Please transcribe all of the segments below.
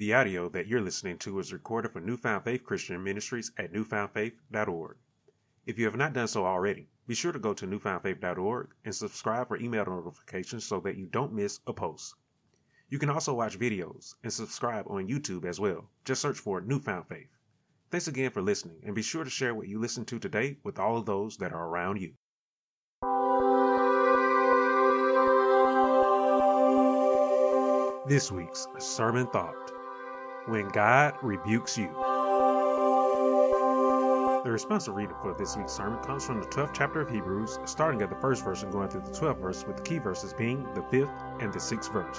The audio that you're listening to is recorded for Newfound Faith Christian Ministries at newfoundfaith.org. If you have not done so already, be sure to go to newfoundfaith.org and subscribe for email notifications so that you don't miss a post. You can also watch videos and subscribe on YouTube as well. Just search for Newfound Faith. Thanks again for listening, and be sure to share what you listened to today with all of those that are around you. This week's sermon thought When God Rebukes You. The responsive reading for this week's sermon comes from the 12th chapter of Hebrews, starting at the first verse and going through the 12th verse, with the key verses being the 5th and the 6th verse.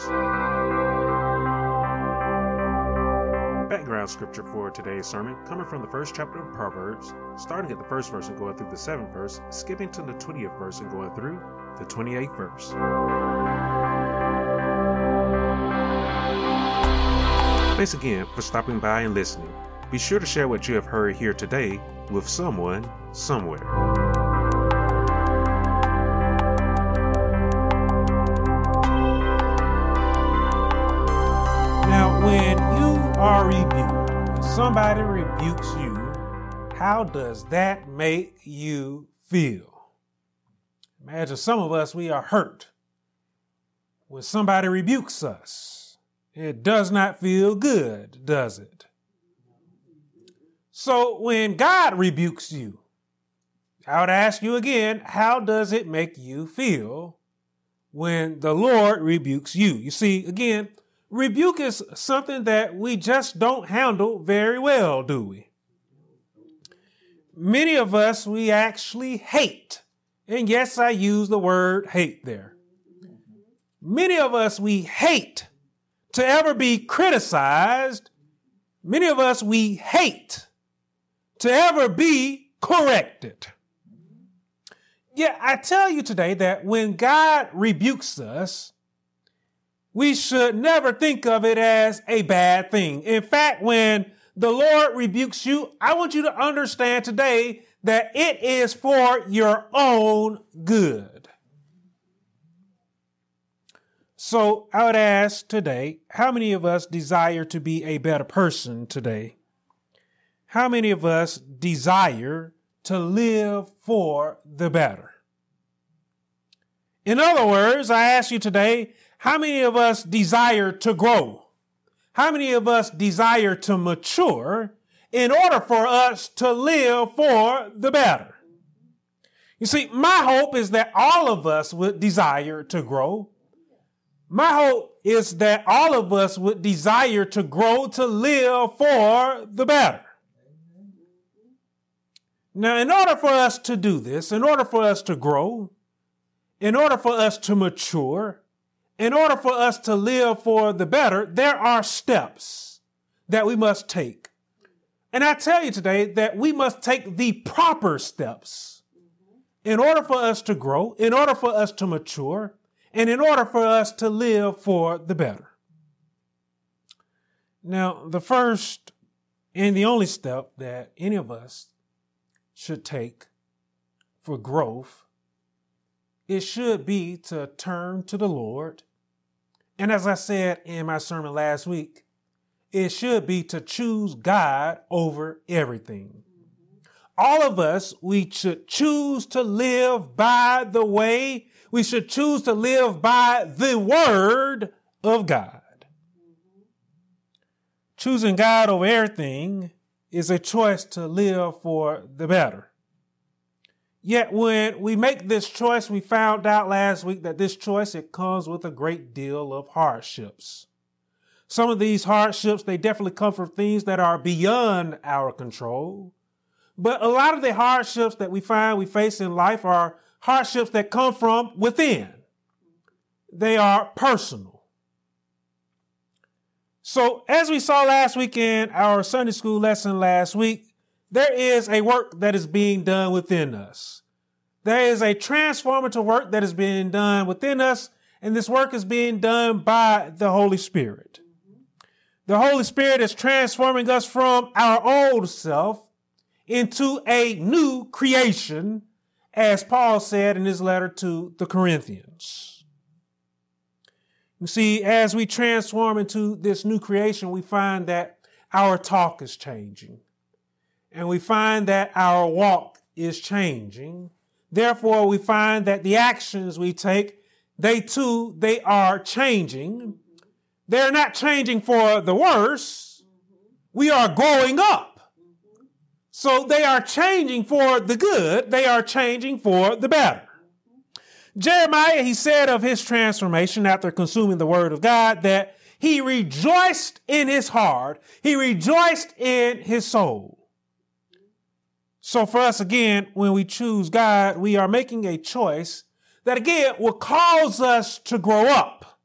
Background scripture for today's sermon coming from the first chapter of Proverbs, starting at the first verse and going through the 7th verse, skipping to the 20th verse and going through the 28th verse. Thanks again for stopping by and listening. Be sure to share what you have heard here today with someone, somewhere. Now, when you are rebuked, when somebody rebukes you, how does that make you feel? Imagine some of us, we are hurt when somebody rebukes us. It does not feel good, does it? So when God rebukes you, I would ask you again, how does it make you feel when the Lord rebukes you? You see, again, rebuke is something that we just don't handle very well, do we? Many of us, we actually hate. And yes, I use the word hate there. Many of us, we hate to ever be criticized. Many of us, we hate to ever be corrected. Yeah, I tell you today that when God rebukes us, we should never think of it as a bad thing. In fact, when the Lord rebukes you, I want you to understand today that it is for your own good. So I would ask today, how many of us desire to be a better person today? How many of us desire to live for the better? In other words, I ask you today, how many of us desire to grow? How many of us desire to mature in order for us to live for the better? You see, my hope is that all of us would desire to grow. My hope is that all of us would desire to grow to live for the better. Now, in order for us to do this, in order for us to grow, in order for us to mature, in order for us to live for the better, there are steps that we must take. And I tell you today that we must take the proper steps in order for us to grow, in order for us to mature, and in order for us to live for the better. Now, the first and the only step that any of us should take for growth, it should be to turn to the Lord. And as I said in my sermon last week, it should be to choose God over everything. All of us, we should choose to live by the way, we should choose to live by the word of God. Choosing God over everything is a choice to live for the better. Yet when we make this choice, we found out last week that this choice, it comes with a great deal of hardships. Some of these hardships, they definitely come from things that are beyond our control. But a lot of the hardships that we find we face in life are hardships that come from within. They are personal. So, as we saw last week in our Sunday school lesson last week, there is a work that is being done within us. There is a transformative work that is being done within us, and this work is being done by the Holy Spirit. The Holy Spirit is transforming us from our old self into a new creation, as Paul said in his letter to the Corinthians. You see, as we transform into this new creation, we find that our talk is changing. And we find that our walk is changing. Therefore, we find that the actions we take, they too, they are changing. They're not changing for the worse. We are growing up. So they are changing for the good. They are changing for the better. Jeremiah, he said of his transformation after consuming the word of God that he rejoiced in his heart. He rejoiced in his soul. So for us, again, when we choose God, we are making a choice that again will cause us to grow up.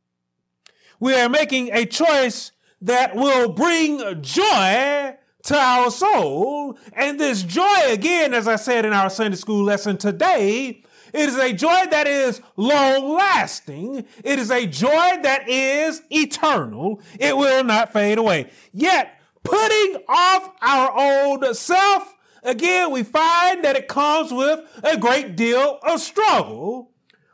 We are making a choice that will bring joy to our soul. And this joy, again, as I said in our Sunday school lesson today, it is a joy that is long lasting. It is a joy that is eternal. It will not fade away. Yet, putting off our old self again, we find that it comes with a great deal of struggle.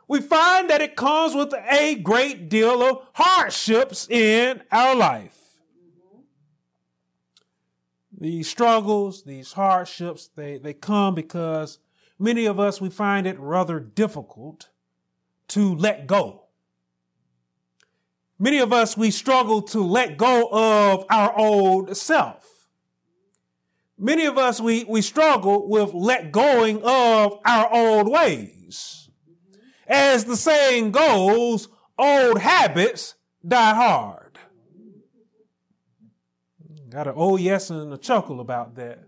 We find that it comes with a great deal of hardships in our life. These struggles, these hardships, they, they come because many of us, we find it rather difficult to let go. Many of us, we struggle to let go of our old self. Many of us we we struggle with let going of our old ways. As the saying goes old habits die hard got an oh yes and a chuckle about that.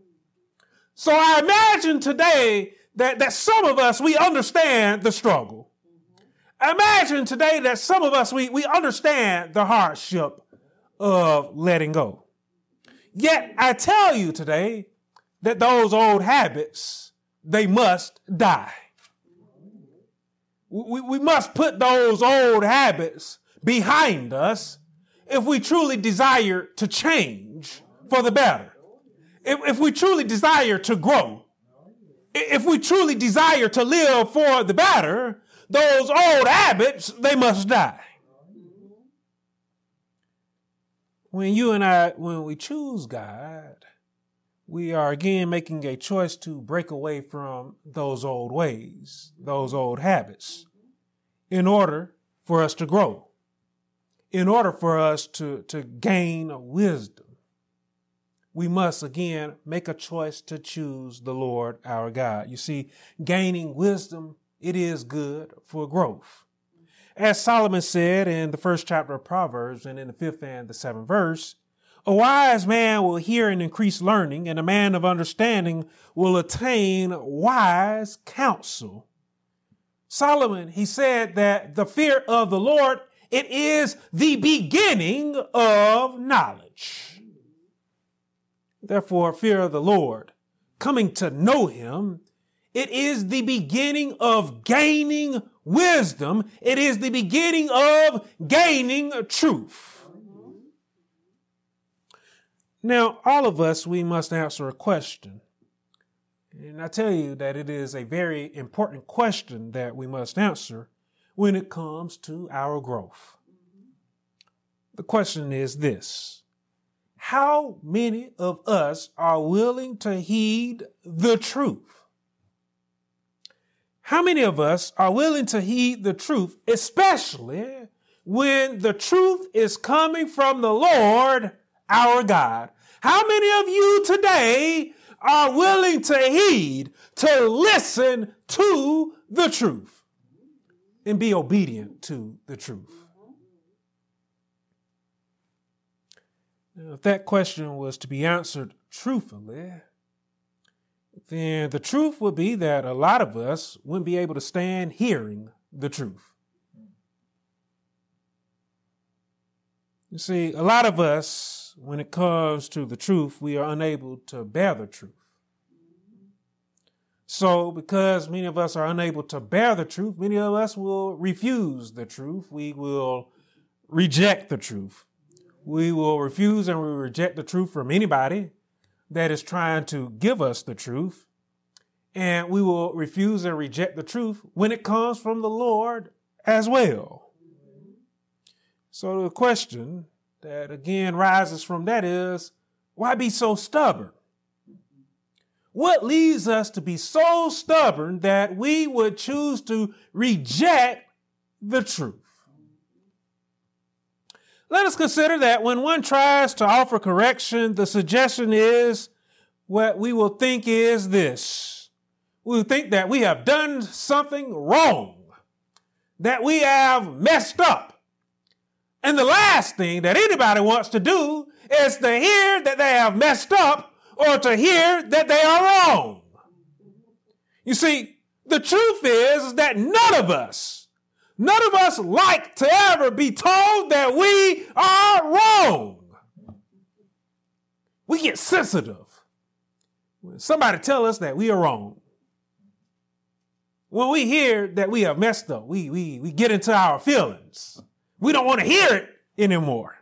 So i imagine today that that some of us we understand the struggle. Imagine today that some of us we, we understand the hardship of letting go. Yet I tell you today that those old habits, they must die. We, we must put those old habits behind us if we truly desire to change for the better. If, if we truly desire to grow. If we truly desire to live for the better, those old habits, they must die. when you and I, when we choose God, we are again making a choice to break away from those old ways, those old habits, in order for us to grow, in order for us to, to gain wisdom. We must again make a choice to choose the Lord our God. You see, gaining wisdom, it is good for growth. As Solomon said in the first chapter of Proverbs and in the fifth and the seventh verse, a wise man will hear and increase learning, and a man of understanding will attain wise counsel. Solomon, he said that the fear of the Lord, it is the beginning of knowledge. Therefore, fear of the Lord, coming to know him, it is the beginning of gaining wisdom. It is the beginning of gaining truth. Now, all of us, we must answer a question. And I tell you that it is a very important question that we must answer when it comes to our growth. The question is this How many of us are willing to heed the truth? How many of us are willing to heed the truth, especially when the truth is coming from the Lord our God? How many of you today are willing to heed, to listen to the truth and be obedient to the truth? Now, if that question was to be answered truthfully, then the truth would be that a lot of us wouldn't be able to stand hearing the truth. You see, a lot of us, when it comes to the truth, we are unable to bear the truth. So, because many of us are unable to bear the truth, many of us will refuse the truth. We will reject the truth. We will refuse and we reject the truth from anybody that is trying to give us the truth, and we will refuse and reject the truth when it comes from the Lord as well. So the question that again rises from that is why be so stubborn? What leads us to be so stubborn that we would choose to reject the truth? Let us consider that when one tries to offer correction, the suggestion is what we will think is this. We think that we have done something wrong, that we have messed up. And the last thing that anybody wants to do is to hear that they have messed up or to hear that they are wrong. You see, the truth is that none of us None of us like to ever be told that we are wrong. We get sensitive when somebody tell us that we are wrong. When we hear that we have messed up, we, we, we get into our feelings. We don't want to hear it anymore.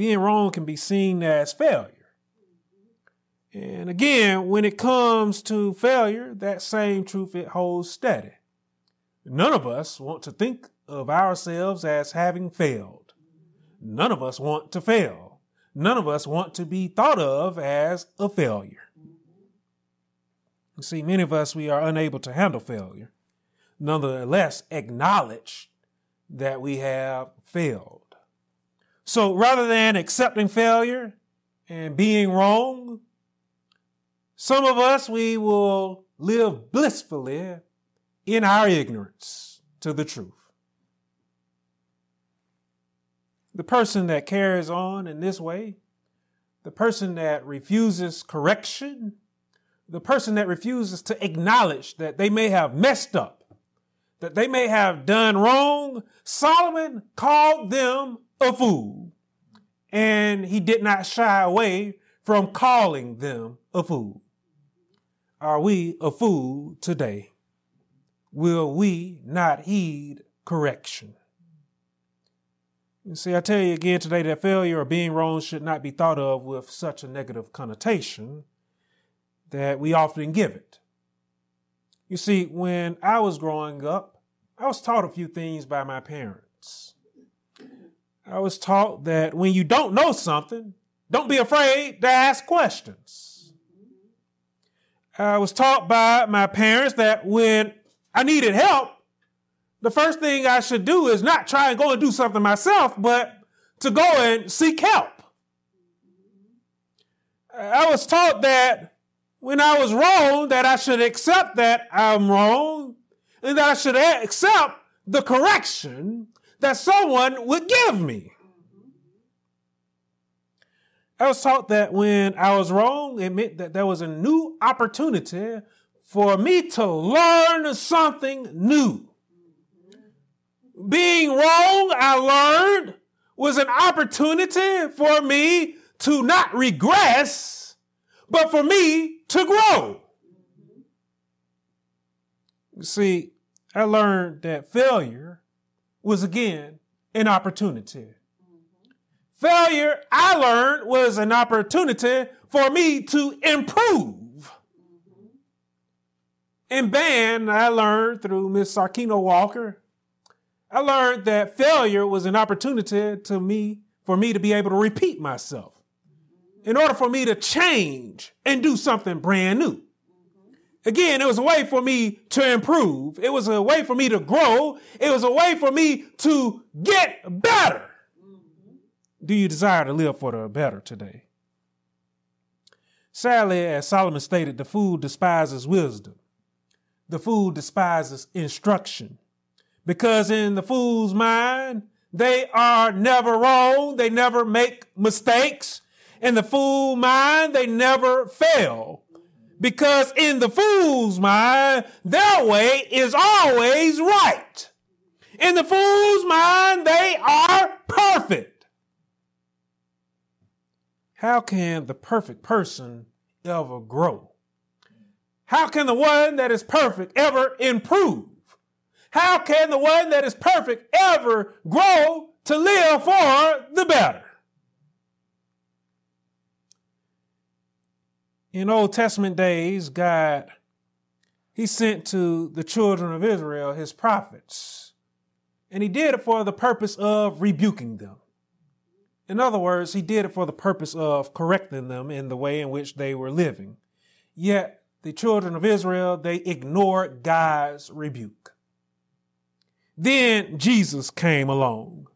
Being wrong can be seen as failure. And again, when it comes to failure, that same truth it holds steady. None of us want to think of ourselves as having failed. None of us want to fail. None of us want to be thought of as a failure. You see, many of us, we are unable to handle failure. Nonetheless, acknowledge that we have failed. So rather than accepting failure and being wrong, some of us, we will live blissfully in our ignorance to the truth. The person that carries on in this way, the person that refuses correction, the person that refuses to acknowledge that they may have messed up, that they may have done wrong, Solomon called them a fool. And he did not shy away from calling them a fool. Are we a fool today? will we not heed correction? You see, I tell you again today that failure or being wrong should not be thought of with such a negative connotation that we often give it. You see, when I was growing up, I was taught a few things by my parents. I was taught that when you don't know something, don't be afraid to ask questions. I was taught by my parents that when I needed help, the first thing I should do is not try and go and do something myself, but to go and seek help. I was taught that when I was wrong, that I should accept that I'm wrong and that I should accept the correction that someone would give me. I was taught that when I was wrong, it meant that there was a new opportunity for me to learn something new. Being wrong, I learned, was an opportunity for me to not regress, but for me to grow. You see, I learned that failure was again an opportunity. Failure, I learned, was an opportunity for me to improve. In band, I learned through Miss Sarkino Walker, I learned that failure was an opportunity to me for me to be able to repeat myself in order for me to change and do something brand new. Again, it was a way for me to improve. It was a way for me to grow. It was a way for me to get better. Mm-hmm. Do you desire to live for the better today? Sadly, as Solomon stated, the fool despises wisdom the fool despises instruction. Because in the fool's mind, they are never wrong. They never make mistakes. In the fool mind, they never fail. Because in the fool's mind, their way is always right. In the fool's mind, they are perfect. How can the perfect person ever grow? How can the one that is perfect ever improve? How can the one that is perfect ever grow to live for the better? In Old Testament days, God, He sent to the children of Israel His prophets. And he did it for the purpose of rebuking them. In other words, he did it for the purpose of correcting them in the way in which they were living. Yet the children of Israel, they ignored God's rebuke. Then Jesus came along.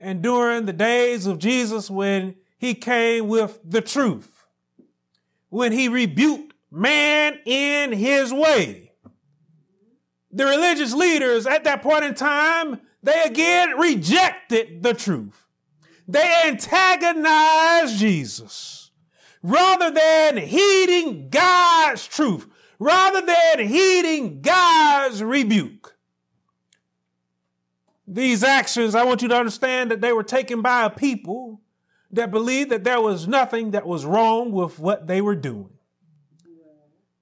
And during the days of Jesus, when he came with the truth, when he rebuked man in his way, the religious leaders at that point in time, they again rejected the truth. They antagonized Jesus rather than heeding God's truth, rather than heeding God's rebuke. These actions, I want you to understand that they were taken by a people that believed that there was nothing that was wrong with what they were doing.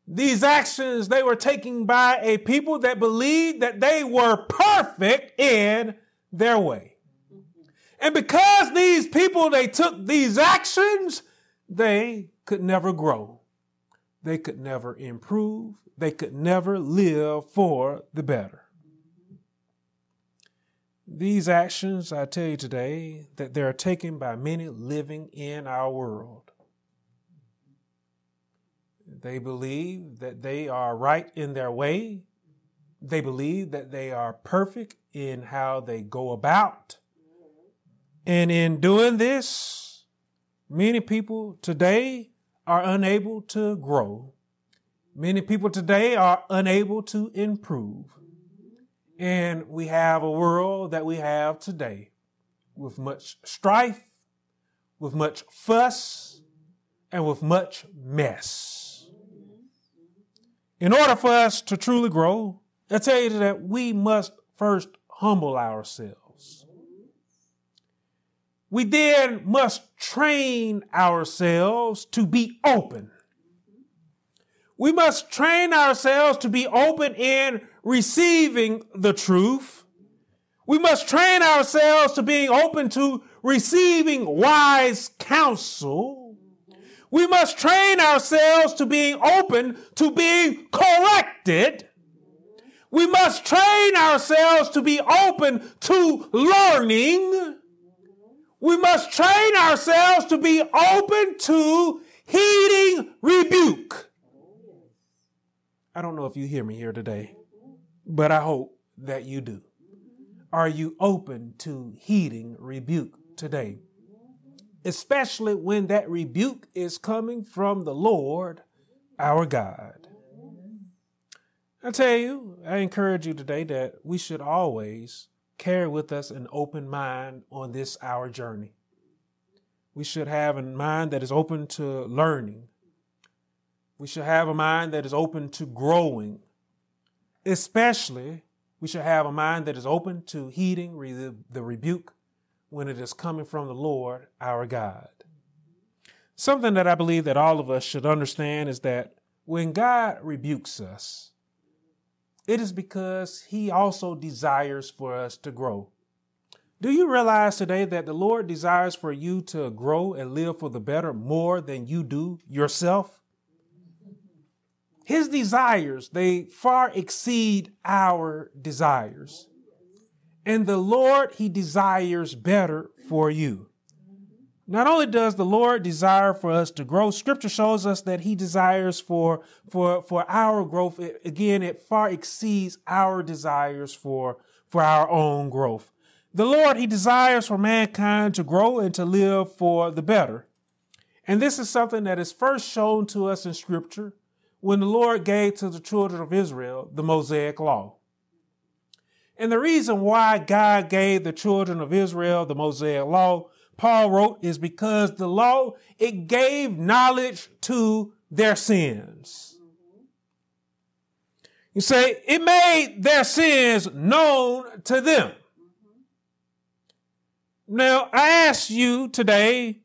These actions, they were taking by a people that believed that they were perfect in their way. And because these people, they took these actions, they could never grow. They could never improve. They could never live for the better. These actions, I tell you today, that they are taken by many living in our world. They believe that they are right in their way. They believe that they are perfect in how they go about. And in doing this, many people today are unable to grow. Many people today are unable to improve. And we have a world that we have today with much strife, with much fuss, and with much mess. In order for us to truly grow, I tell you that we must first humble ourselves. We then must train ourselves to be open. We must train ourselves to be open in receiving the truth. We must train ourselves to being open to receiving wise counsel. We must train ourselves to being open to being corrected. We must train ourselves to be open to learning. We must train ourselves to be open to heeding rebuke. I don't know if you hear me here today, but I hope that you do. Are you open to heeding rebuke today? Especially when that rebuke is coming from the Lord our God. I tell you, I encourage you today that we should always carry with us an open mind on this our journey. We should have a mind that is open to learning. We should have a mind that is open to growing. Especially, we should have a mind that is open to heeding the rebuke when it is coming from the Lord our God. Something that I believe that all of us should understand is that when God rebukes us, it is because He also desires for us to grow. Do you realize today that the Lord desires for you to grow and live for the better more than you do yourself? His desires, they far exceed our desires. And the Lord, He desires better for you. Not only does the Lord desire for us to grow, scripture shows us that he desires for, for, for our growth. again, it far exceeds our desires for, for our own growth. The Lord, he desires for mankind to grow and to live for the better. And this is something that is first shown to us in scripture when the Lord gave to the children of Israel the Mosaic law. And the reason why God gave the children of Israel the Mosaic law Paul wrote is because the law, it gave knowledge to their sins. You say it made their sins known to them. Now, I ask you today,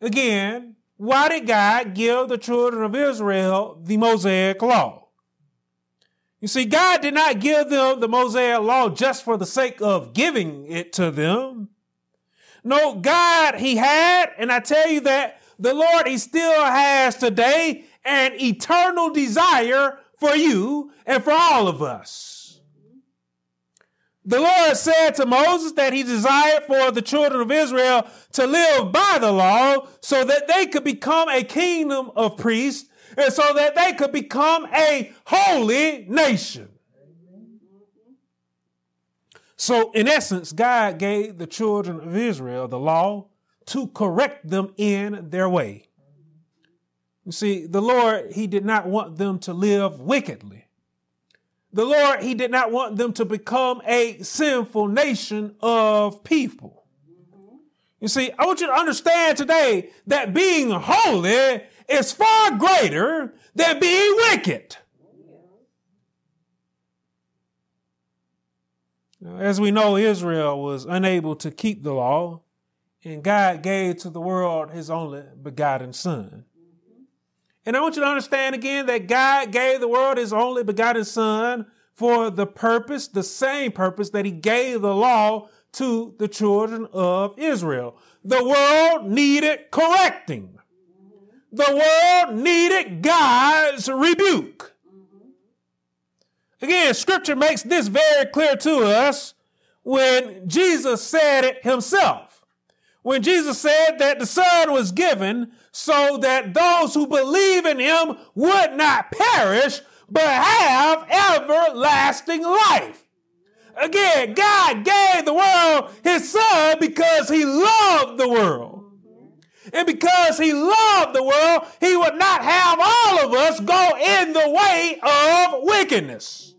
again, why did God give the children of Israel the Mosaic law? You see, God did not give them the Mosaic law just for the sake of giving it to them. No, God, He had, and I tell you that the Lord, He still has today an eternal desire for you and for all of us. The Lord said to Moses that he desired for the children of Israel to live by the law so that they could become a kingdom of priests and so that they could become a holy nation. So, in essence, God gave the children of Israel the law to correct them in their way. You see, the Lord, He did not want them to live wickedly. The Lord, He did not want them to become a sinful nation of people. You see, I want you to understand today that being holy is far greater than being wicked. As we know, Israel was unable to keep the law, and God gave to the world his only begotten Son. And I want you to understand again that God gave the world his only begotten Son for the purpose, the same purpose that he gave the law to the children of Israel. The world needed correcting. The world needed God's rebuke. Again, scripture makes this very clear to us when Jesus said it himself. When Jesus said that the Son was given so that those who believe in him would not perish, but have everlasting life. Again, God gave the world his son because he loved the world. And because he loved the world, he would not have all of us go in the way of wickedness.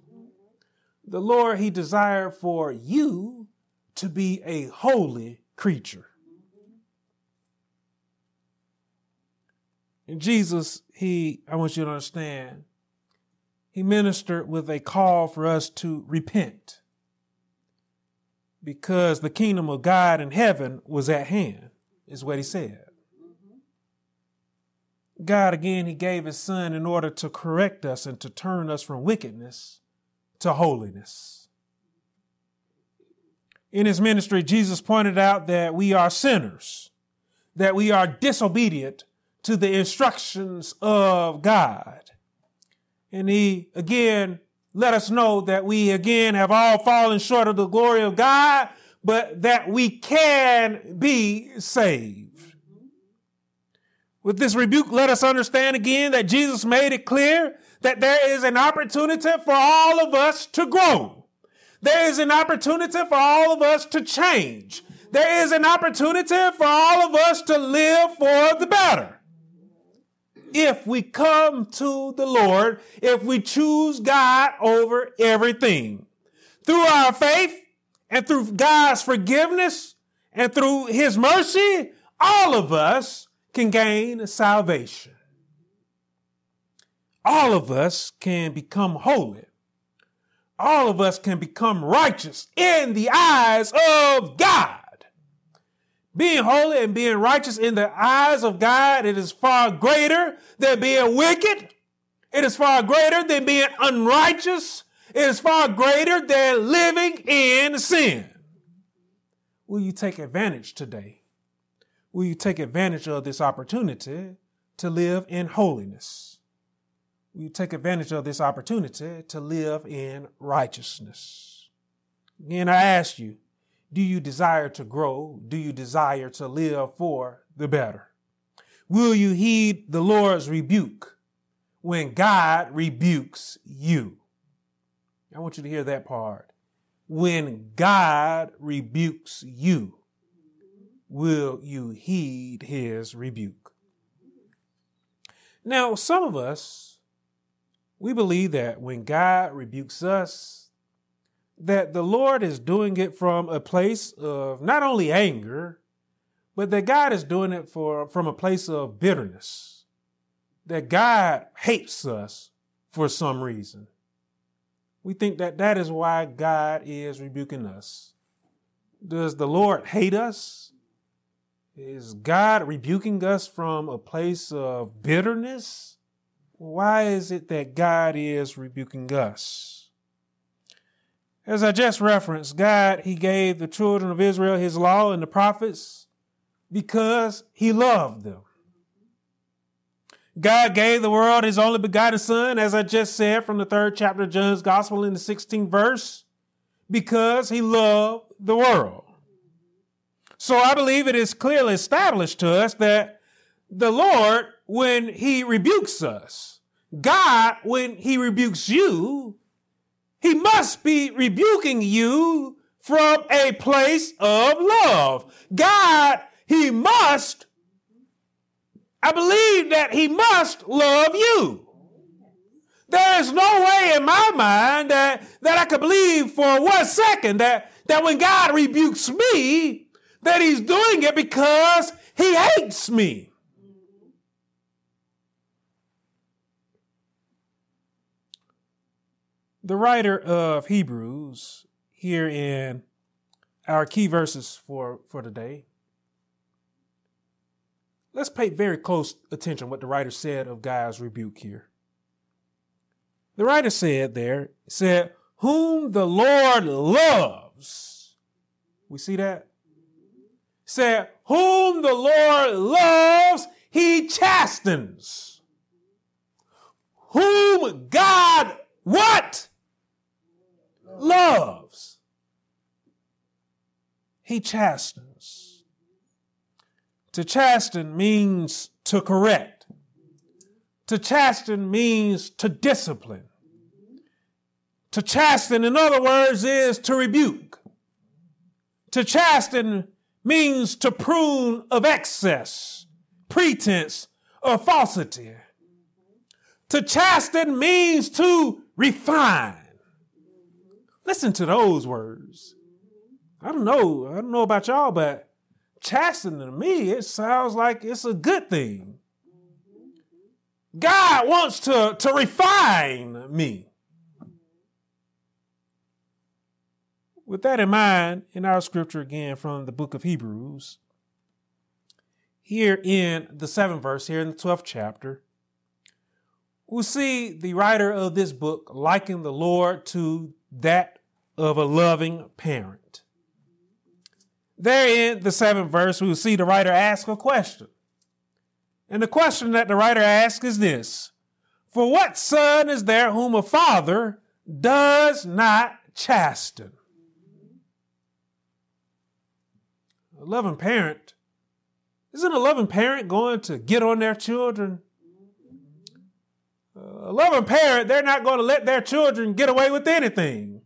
The Lord, he desired for you to be a holy creature. And Jesus, he, I want you to understand, he ministered with a call for us to repent because the kingdom of God in heaven was at hand, is what he said. God, again, he gave his son in order to correct us and to turn us from wickedness to holiness. In his ministry, Jesus pointed out that we are sinners, that we are disobedient to the instructions of God. And he again let us know that we again have all fallen short of the glory of God, but that we can be saved. With this rebuke, let us understand again that Jesus made it clear that there is an opportunity for all of us to grow. There is an opportunity for all of us to change. There is an opportunity for all of us to live for the better. If we come to the Lord, if we choose God over everything. Through our faith and through God's forgiveness and through His mercy, all of us can gain salvation all of us can become holy. All of us can become righteous in the eyes of God. Being holy and being righteous in the eyes of God, it is far greater than being wicked. It is far greater than being unrighteous. It is far greater than living in sin. Will you take advantage today? Will you take advantage of this opportunity to live in holiness? Will you take advantage of this opportunity to live in righteousness. Again, I ask you, do you desire to grow? Do you desire to live for the better? Will you heed the Lord's rebuke when God rebukes you? I want you to hear that part. When God rebukes you, will you heed his rebuke? Now, some of us we believe that when God rebukes us, that the Lord is doing it from a place of not only anger, but that God is doing it for, from a place of bitterness. That God hates us for some reason. We think that that is why God is rebuking us. Does the Lord hate us? Is God rebuking us from a place of bitterness? why is it that God is rebuking us? As I just referenced, God, He gave the children of Israel His law and the prophets because He loved them. God gave the world His only begotten Son, as I just said from the third chapter of John's Gospel in the 16th verse, because he loved the world. So I believe it is clearly established to us that the Lord, when he rebukes us, God, when he rebukes you, he must be rebuking you from a place of love. God, he must, I believe that he must love you. There is no way in my mind that, that I could believe for one second that, that when God rebukes me, that he's doing it because he hates me. The writer of Hebrews, here in our key verses for, for today, let's pay very close attention what the writer said of God's rebuke here. The writer said there, said, whom the Lord loves. We see that? Said, whom the Lord loves, he chastens. Whom God what? Loves. He chastens. To chasten means to correct. To chasten means to discipline. To chasten, in other words, is to rebuke. To chasten means to prune of excess, pretense, or falsity. To chasten means to refine. Listen to those words. I don't know. I don't know about y'all, but chasten to me, it sounds like it's a good thing. God wants to, to refine me. With that in mind, in our scripture again from the book of Hebrews, here in the seventh verse, here in the 12th chapter, we see the writer of this book liken the Lord to that of a loving parent. There in the seventh verse, we will see the writer ask a question. And the question that the writer asks is this For what son is there whom a father does not chasten? A loving parent, isn't a loving parent going to get on their children? A loving parent, they're not going to let their children get away with anything.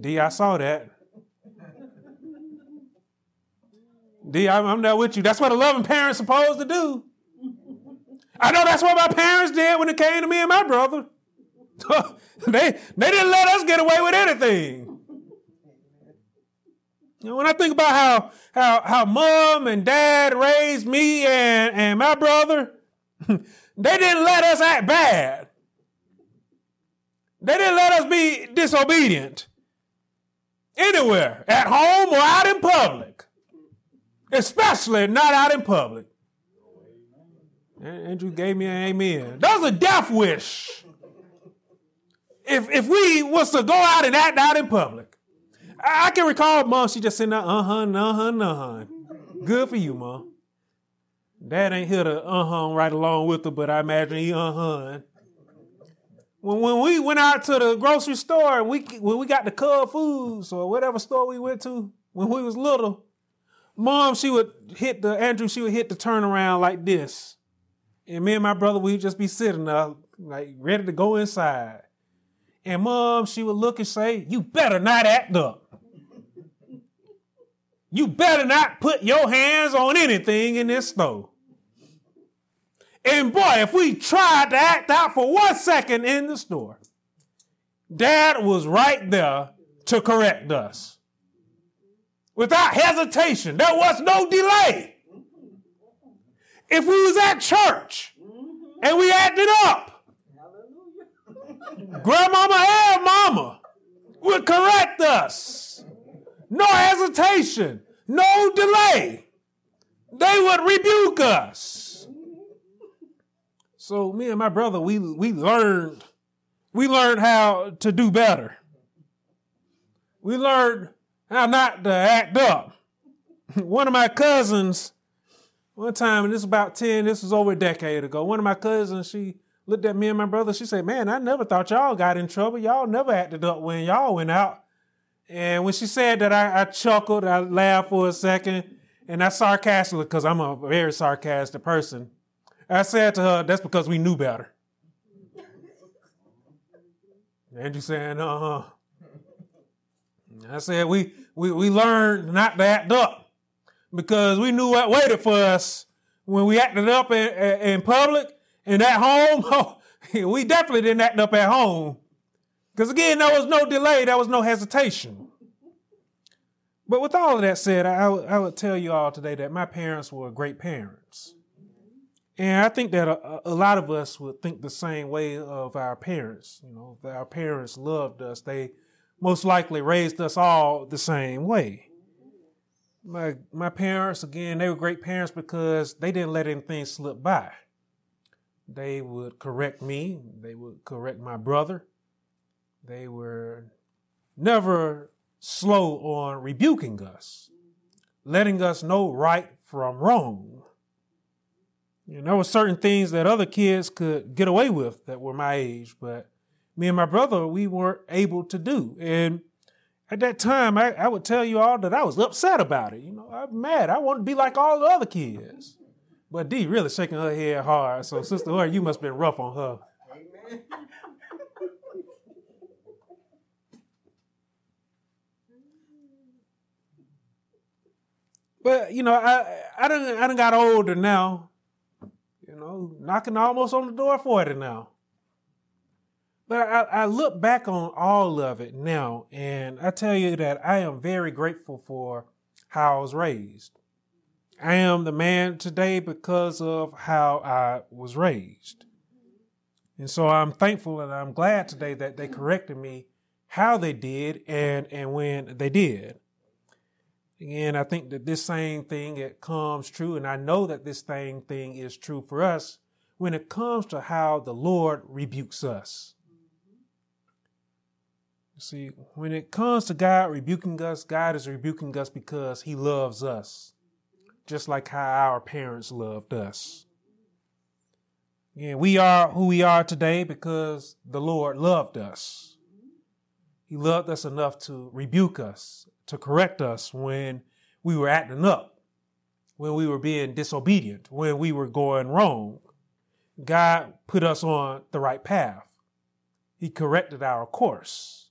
D, I saw that. D, I'm there with you. That's what a loving parent's supposed to do. I know that's what my parents did when it came to me and my brother. they, they didn't let us get away with anything. When I think about how, how, how mom and dad raised me and, and my brother, they didn't let us act bad. They didn't let us be disobedient anywhere, at home or out in public, especially not out in public. Andrew gave me an amen. That's a death wish. If if we was to go out and act out in public, I, can recall mom. She just said, "Uh huh, uh huh, uh huh." Good for you, mom. Dad ain't here to uh huh right along with her, but I imagine he uh huh. When, when we went out to the grocery store and we when we got the Cub Foods or whatever store we went to when we was little, mom she would hit the Andrew she would hit the turnaround like this, and me and my brother we'd just be sitting there like ready to go inside, and mom she would look and say, "You better not act up." You better not put your hands on anything in this store. And boy, if we tried to act out for one second in the store, dad was right there to correct us. Without hesitation, there was no delay. If we was at church and we acted up, grandmama and mama would correct us. No hesitation, no delay. They would rebuke us. So me and my brother, we we learned we learned how to do better. We learned how not to act up. One of my cousins, one time, and this is about 10, this was over a decade ago. One of my cousins, she looked at me and my brother. She said, Man, I never thought y'all got in trouble. Y'all never acted up when y'all went out And when she said that, I, I chuckled, I laughed for a second, and I sarcastically, because I'm a very sarcastic person, I said to her, that's because we knew better. And you saying, uh huh. I said, we, we, we learned not to act up because we knew what waited for us when we acted up in, in public and at home. Oh, we definitely didn't act up at home. Because again, there was no delay, there was no hesitation. But with all of that said, I, I would tell you all today that my parents were great parents. And I think that a, a, lot of us would think the same way of our parents. You know, our parents loved us. They most likely raised us all the same way. My my parents, again, they were great parents because they didn't let anything slip by. They would correct me, they would correct my brother. They were never slow on rebuking us, letting us know right from wrong. Know, there were certain things that other kids could get away with that were my age, but me and my brother, we weren't able to do. And at that time, I, I would tell you all that I was upset about it. You know, I'm mad. I want to be like all the other kids. But Dee really shaking her head hard. So, Sister Hoyer, you must have been rough on her. Amen. But you know, I I done I done got older now. Know, knocking almost on the door for it now. But I, I, look back on all of it now, and I tell you that I am very grateful for how I was raised. I am the man today because of how I was raised. And so I'm thankful and I'm glad today that they corrected me how they did and, and when they did. Again, I think that this same thing it comes true, and I know that this same thing is true for us when it comes to how the Lord rebukes us. You See, when it comes to God rebuking us, God is rebuking us because He loves us, just like how our parents loved us. Yeah, we are who we are today because the Lord loved us. He loved us enough to rebuke us, to correct us when we were acting up, when we were being disobedient, when we were going wrong. God put us on the right path. He corrected our course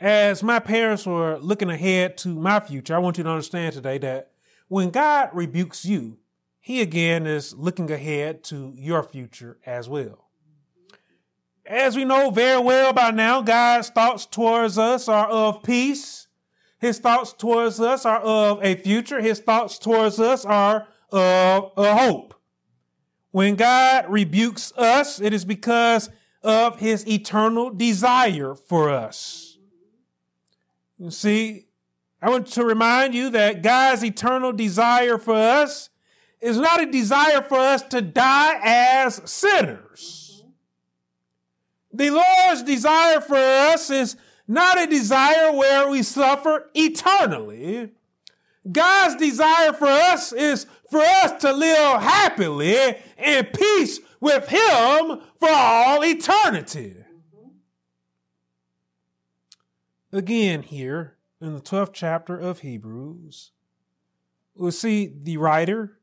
as my parents were looking ahead to my future, I want you to understand today that when God rebukes you, He again is looking ahead to your future as well. As we know very well by now, God's thoughts towards us are of peace. His thoughts towards us are of a future. His thoughts towards us are of a hope. When God rebukes us, it is because of his eternal desire for us. You see, I want to remind you that God's eternal desire for us is not a desire for us to die as sinners. The Lord's desire for us is not a desire where we suffer eternally. God's desire for us is for us to live happily in peace with Him for all eternity again here in the 12th chapter of Hebrews. We'll see the writer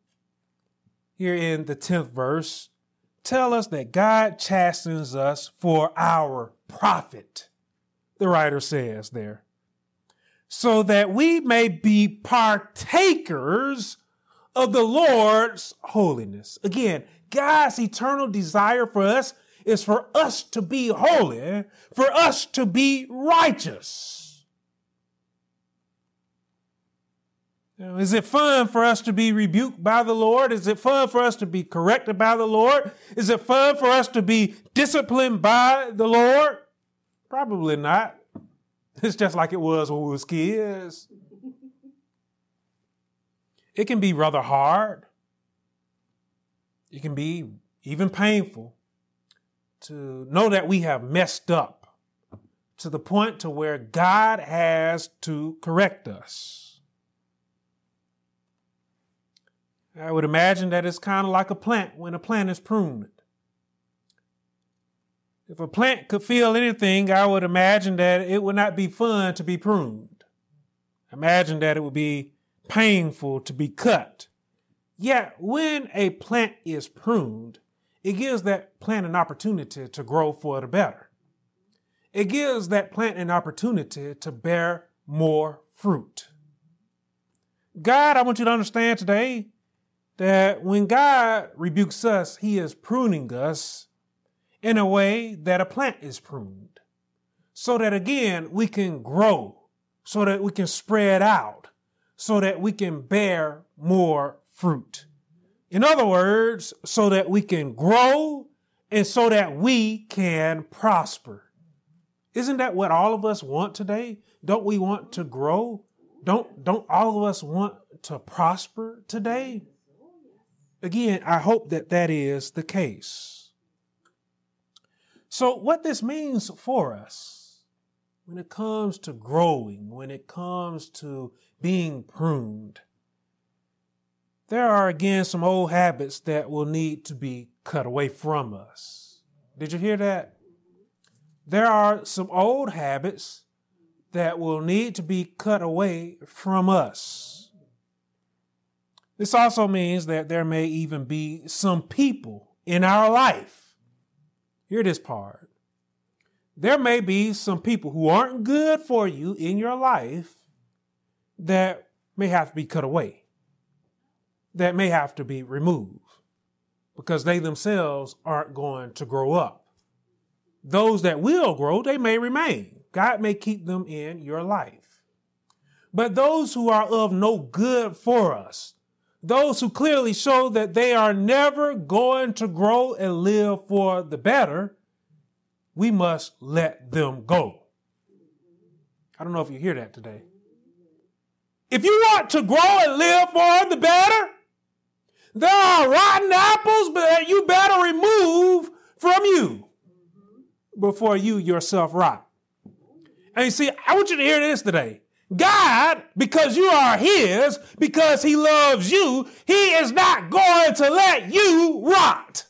here in the 10th verse tell us that God chastens us for our profit, the writer says there, so that we may be partakers of the Lord's holiness. Again, God's eternal desire for us is for us to be holy, for us to be righteous. Now, is it fun for us to be rebuked by the Lord? Is it fun for us to be corrected by the Lord? Is it fun for us to be disciplined by the Lord? Probably not. It's just like it was when we was kids. It can be rather hard. It can be even painful to know that we have messed up to the point to where God has to correct us. I would imagine that it's kind of like a plant when a plant is pruned. If a plant could feel anything, I would imagine that it would not be fun to be pruned. Imagine that it would be painful to be cut. Yet, when a plant is pruned, it gives that plant an opportunity to grow for the better. It gives that plant an opportunity to bear more fruit. God, I want you to understand today that when God rebukes us, he is pruning us in a way that a plant is pruned. So that again, we can grow, so that we can spread out, so that we can bear more fruit. In other words, so that we can grow and so that we can prosper. Isn't that what all of us want today? Don't we want to grow? Don't don't all of us want to prosper today? Again, I hope that that is the case. So what this means for us when it comes to growing, when it comes to being pruned, there are again some old habits that will need to be cut away from us. Did you hear that? There are some old habits that will need to be cut away from us. This also means that there may even be some people in our life. Hear this part. There may be some people who aren't good for you in your life that may have to be cut away that may have to be removed because they themselves aren't going to grow up. Those that will grow, they may remain. God may keep them in your life. But those who are of no good for us, those who clearly show that they are never going to grow and live for the better, we must let them go. I don't know if you hear that today. If you want to grow and live for the better, there are rotten apples that you better remove from you before you yourself rot. And you see, I want you to hear this today. God, because you are His, because He loves you, He is not going to let you rot.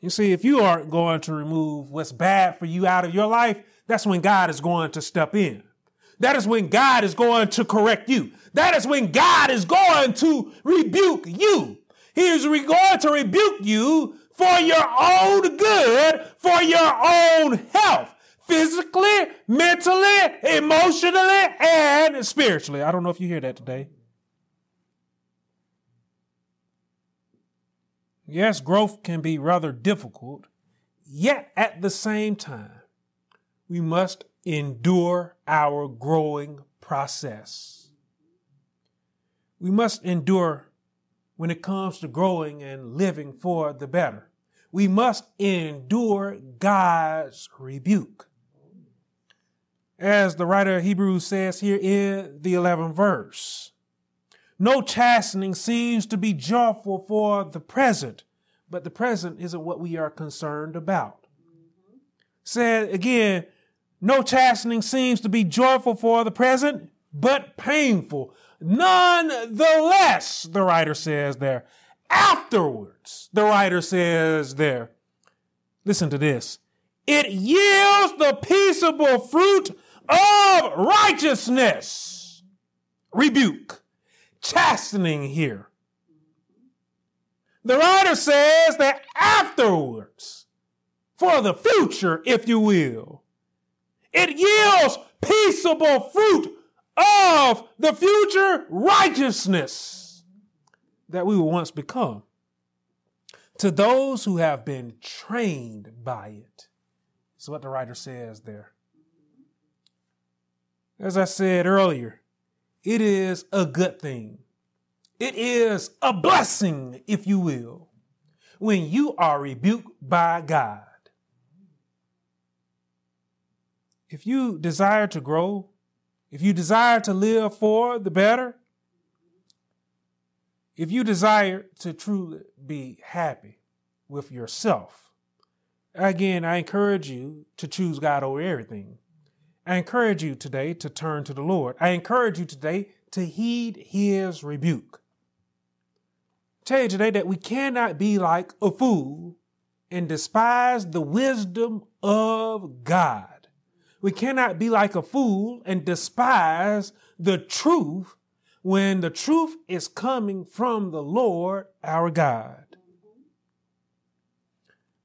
You see, if you aren't going to remove what's bad for you out of your life, that's when God is going to step in. That is when God is going to correct you. That is when God is going to rebuke you. He is going to rebuke you for your own good, for your own health, physically, mentally, emotionally, and spiritually. I don't know if you hear that today. Yes, growth can be rather difficult, yet at the same time, we must endure our growing process. We must endure when it comes to growing and living for the better. We must endure God's rebuke. As the writer of Hebrews says here in the 11th verse, no chastening seems to be joyful for the present, but the present isn't what we are concerned about. Said again, no chastening seems to be joyful for the present, but painful. Nonetheless, the writer says there. Afterwards, the writer says there. Listen to this. It yields the peaceable fruit of righteousness. Rebuke. Chastening here. The writer says that afterwards, for the future, if you will, it yields peaceable fruit of the future righteousness that we will once become. To those who have been trained by it. Is what the writer says there. As I said earlier, it is a good thing. It is a blessing, if you will, when you are rebuked by God. if you desire to grow, if you desire to live for the better, if you desire to truly be happy with yourself, again, I encourage you to choose God over everything. I encourage you today to turn to the Lord. I encourage you today to heed his rebuke. Tell you today that we cannot be like a fool and despise the wisdom of God. We cannot be like a fool and despise the truth when the truth is coming from the Lord our God.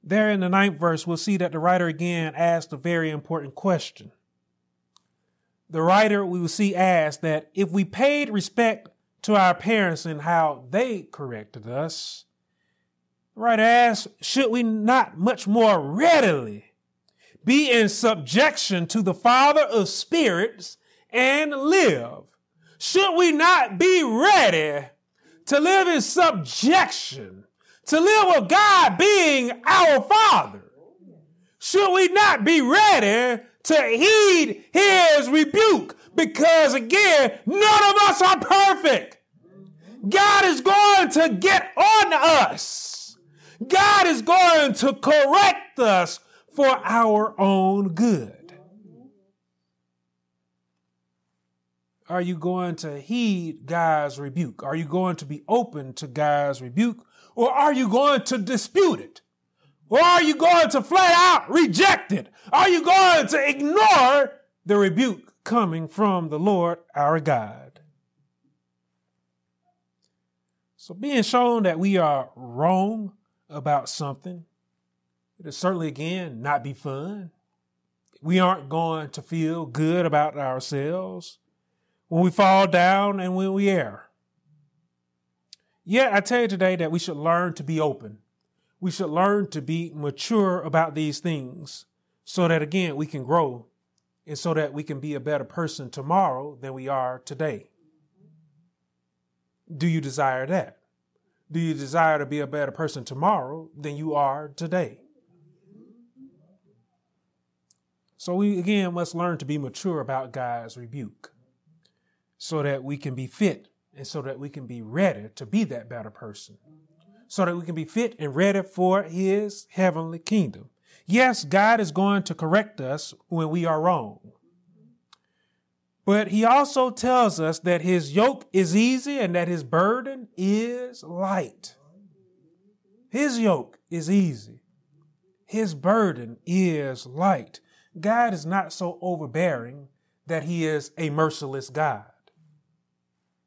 There in the ninth verse, we'll see that the writer again asked a very important question. The writer, we will see, asked that if we paid respect to our parents and how they corrected us, the writer asked, should we not much more readily be in subjection to the Father of spirits and live? Should we not be ready to live in subjection to live with God being our Father, should we not be ready to heed his rebuke? Because again, none of us are perfect. God is going to get on us. God is going to correct us for our own good. Are you going to heed God's rebuke? Are you going to be open to God's rebuke? Or are you going to dispute it? Or are you going to flat out reject it? Are you going to ignore the rebuke coming from the Lord our God? So, being shown that we are wrong about something, it'll certainly again not be fun. We aren't going to feel good about ourselves when we fall down and when we err. Yet I tell you today that we should learn to be open. We should learn to be mature about these things so that again we can grow and so that we can be a better person tomorrow than we are today. Do you desire that? Do you desire to be a better person tomorrow than you are today? So we again must learn to be mature about God's rebuke so that we can be fit and so that we can be ready to be that better person, so that we can be fit and ready for his heavenly kingdom. Yes, God is going to correct us when we are wrong. But he also tells us that his yoke is easy and that his burden is light. His yoke is easy. His burden is light. God is not so overbearing that he is a merciless God.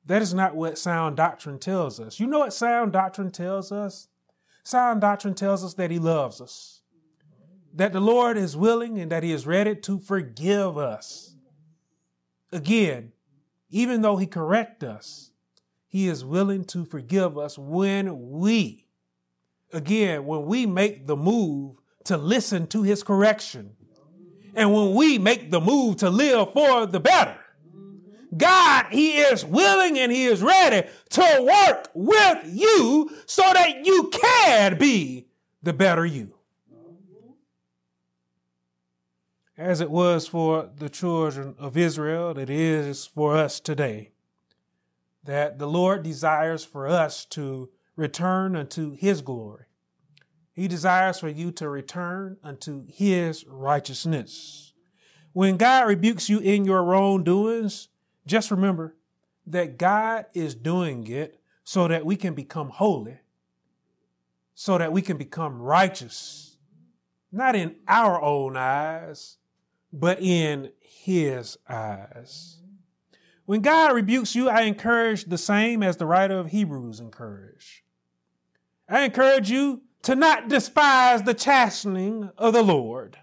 That is not what sound doctrine tells us. You know what sound doctrine tells us? Sound doctrine tells us that He loves us, that the Lord is willing and that He is ready to forgive us. Again, even though He correct us, He is willing to forgive us when we, again, when we make the move to listen to His correction, and when we make the move to live for the better. God, He is willing and He is ready to work with you so that you can be the better you. As it was for the children of Israel, it is for us today. That the Lord desires for us to return unto His glory. He desires for you to return unto His righteousness. When God rebukes you in your wrongdoings, just remember that God is doing it so that we can become holy, so that we can become righteous, not in our own eyes, but in His eyes. When God rebukes you, I encourage the same as the writer of Hebrews encouraged. I encourage you to not despise the chastening of the Lord,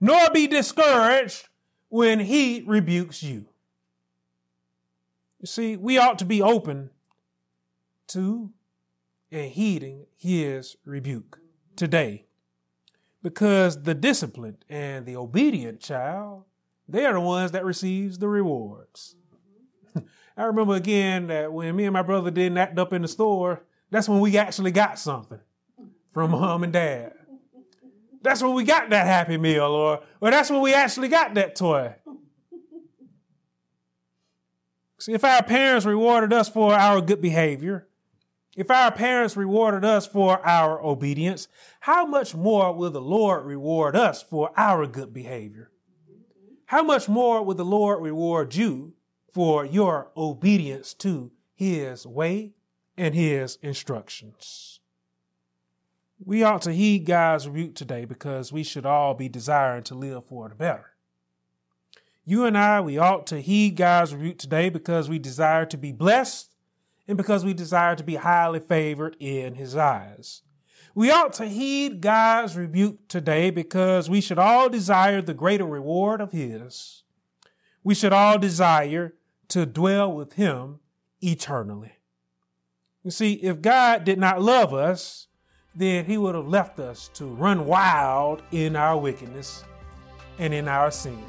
nor be discouraged when He rebukes you. You see, we ought to be open to and heeding his rebuke today. Because the disciplined and the obedient child, they are the ones that receives the rewards. I remember again that when me and my brother didn't act up in the store, that's when we actually got something from mom and dad. That's when we got that happy meal, or, or that's when we actually got that toy. If our parents rewarded us for our good behavior, if our parents rewarded us for our obedience, how much more will the Lord reward us for our good behavior? How much more will the Lord reward you for your obedience to his way and his instructions? We ought to heed God's rebuke today because we should all be desiring to live for the better. You and I, we ought to heed God's rebuke today because we desire to be blessed and because we desire to be highly favored in His eyes. We ought to heed God's rebuke today because we should all desire the greater reward of His. We should all desire to dwell with Him eternally. You see, if God did not love us, then He would have left us to run wild in our wickedness and in our sin.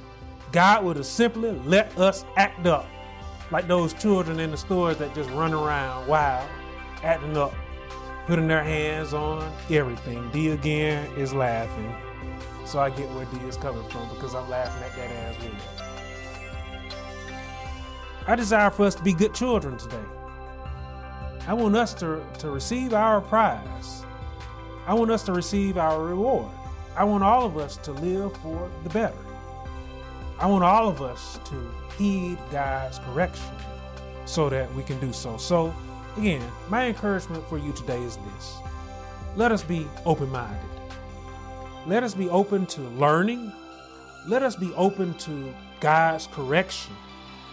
God would have simply let us act up like those children in the stores that just run around wild, acting up, putting their hands on everything. D again is laughing. So I get where D is coming from because I'm laughing at that as well. I desire for us to be good children today. I want us to, to receive our prize. I want us to receive our reward. I want all of us to live for the better. I want all of us to heed God's correction so that we can do so. So, again, my encouragement for you today is this let us be open minded. Let us be open to learning. Let us be open to God's correction.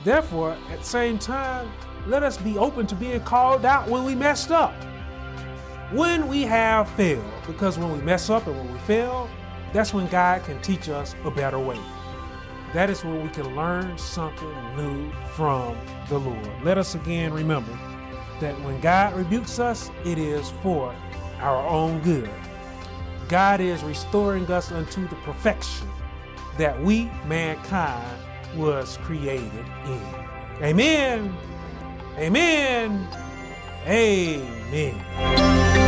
Therefore, at the same time, let us be open to being called out when we messed up. When we have failed, because when we mess up and when we fail, that's when God can teach us a better way. That is where we can learn something new from the Lord. Let us again remember that when God rebukes us, it is for our own good. God is restoring us unto the perfection that we, mankind, was created in. Amen. Amen. Amen.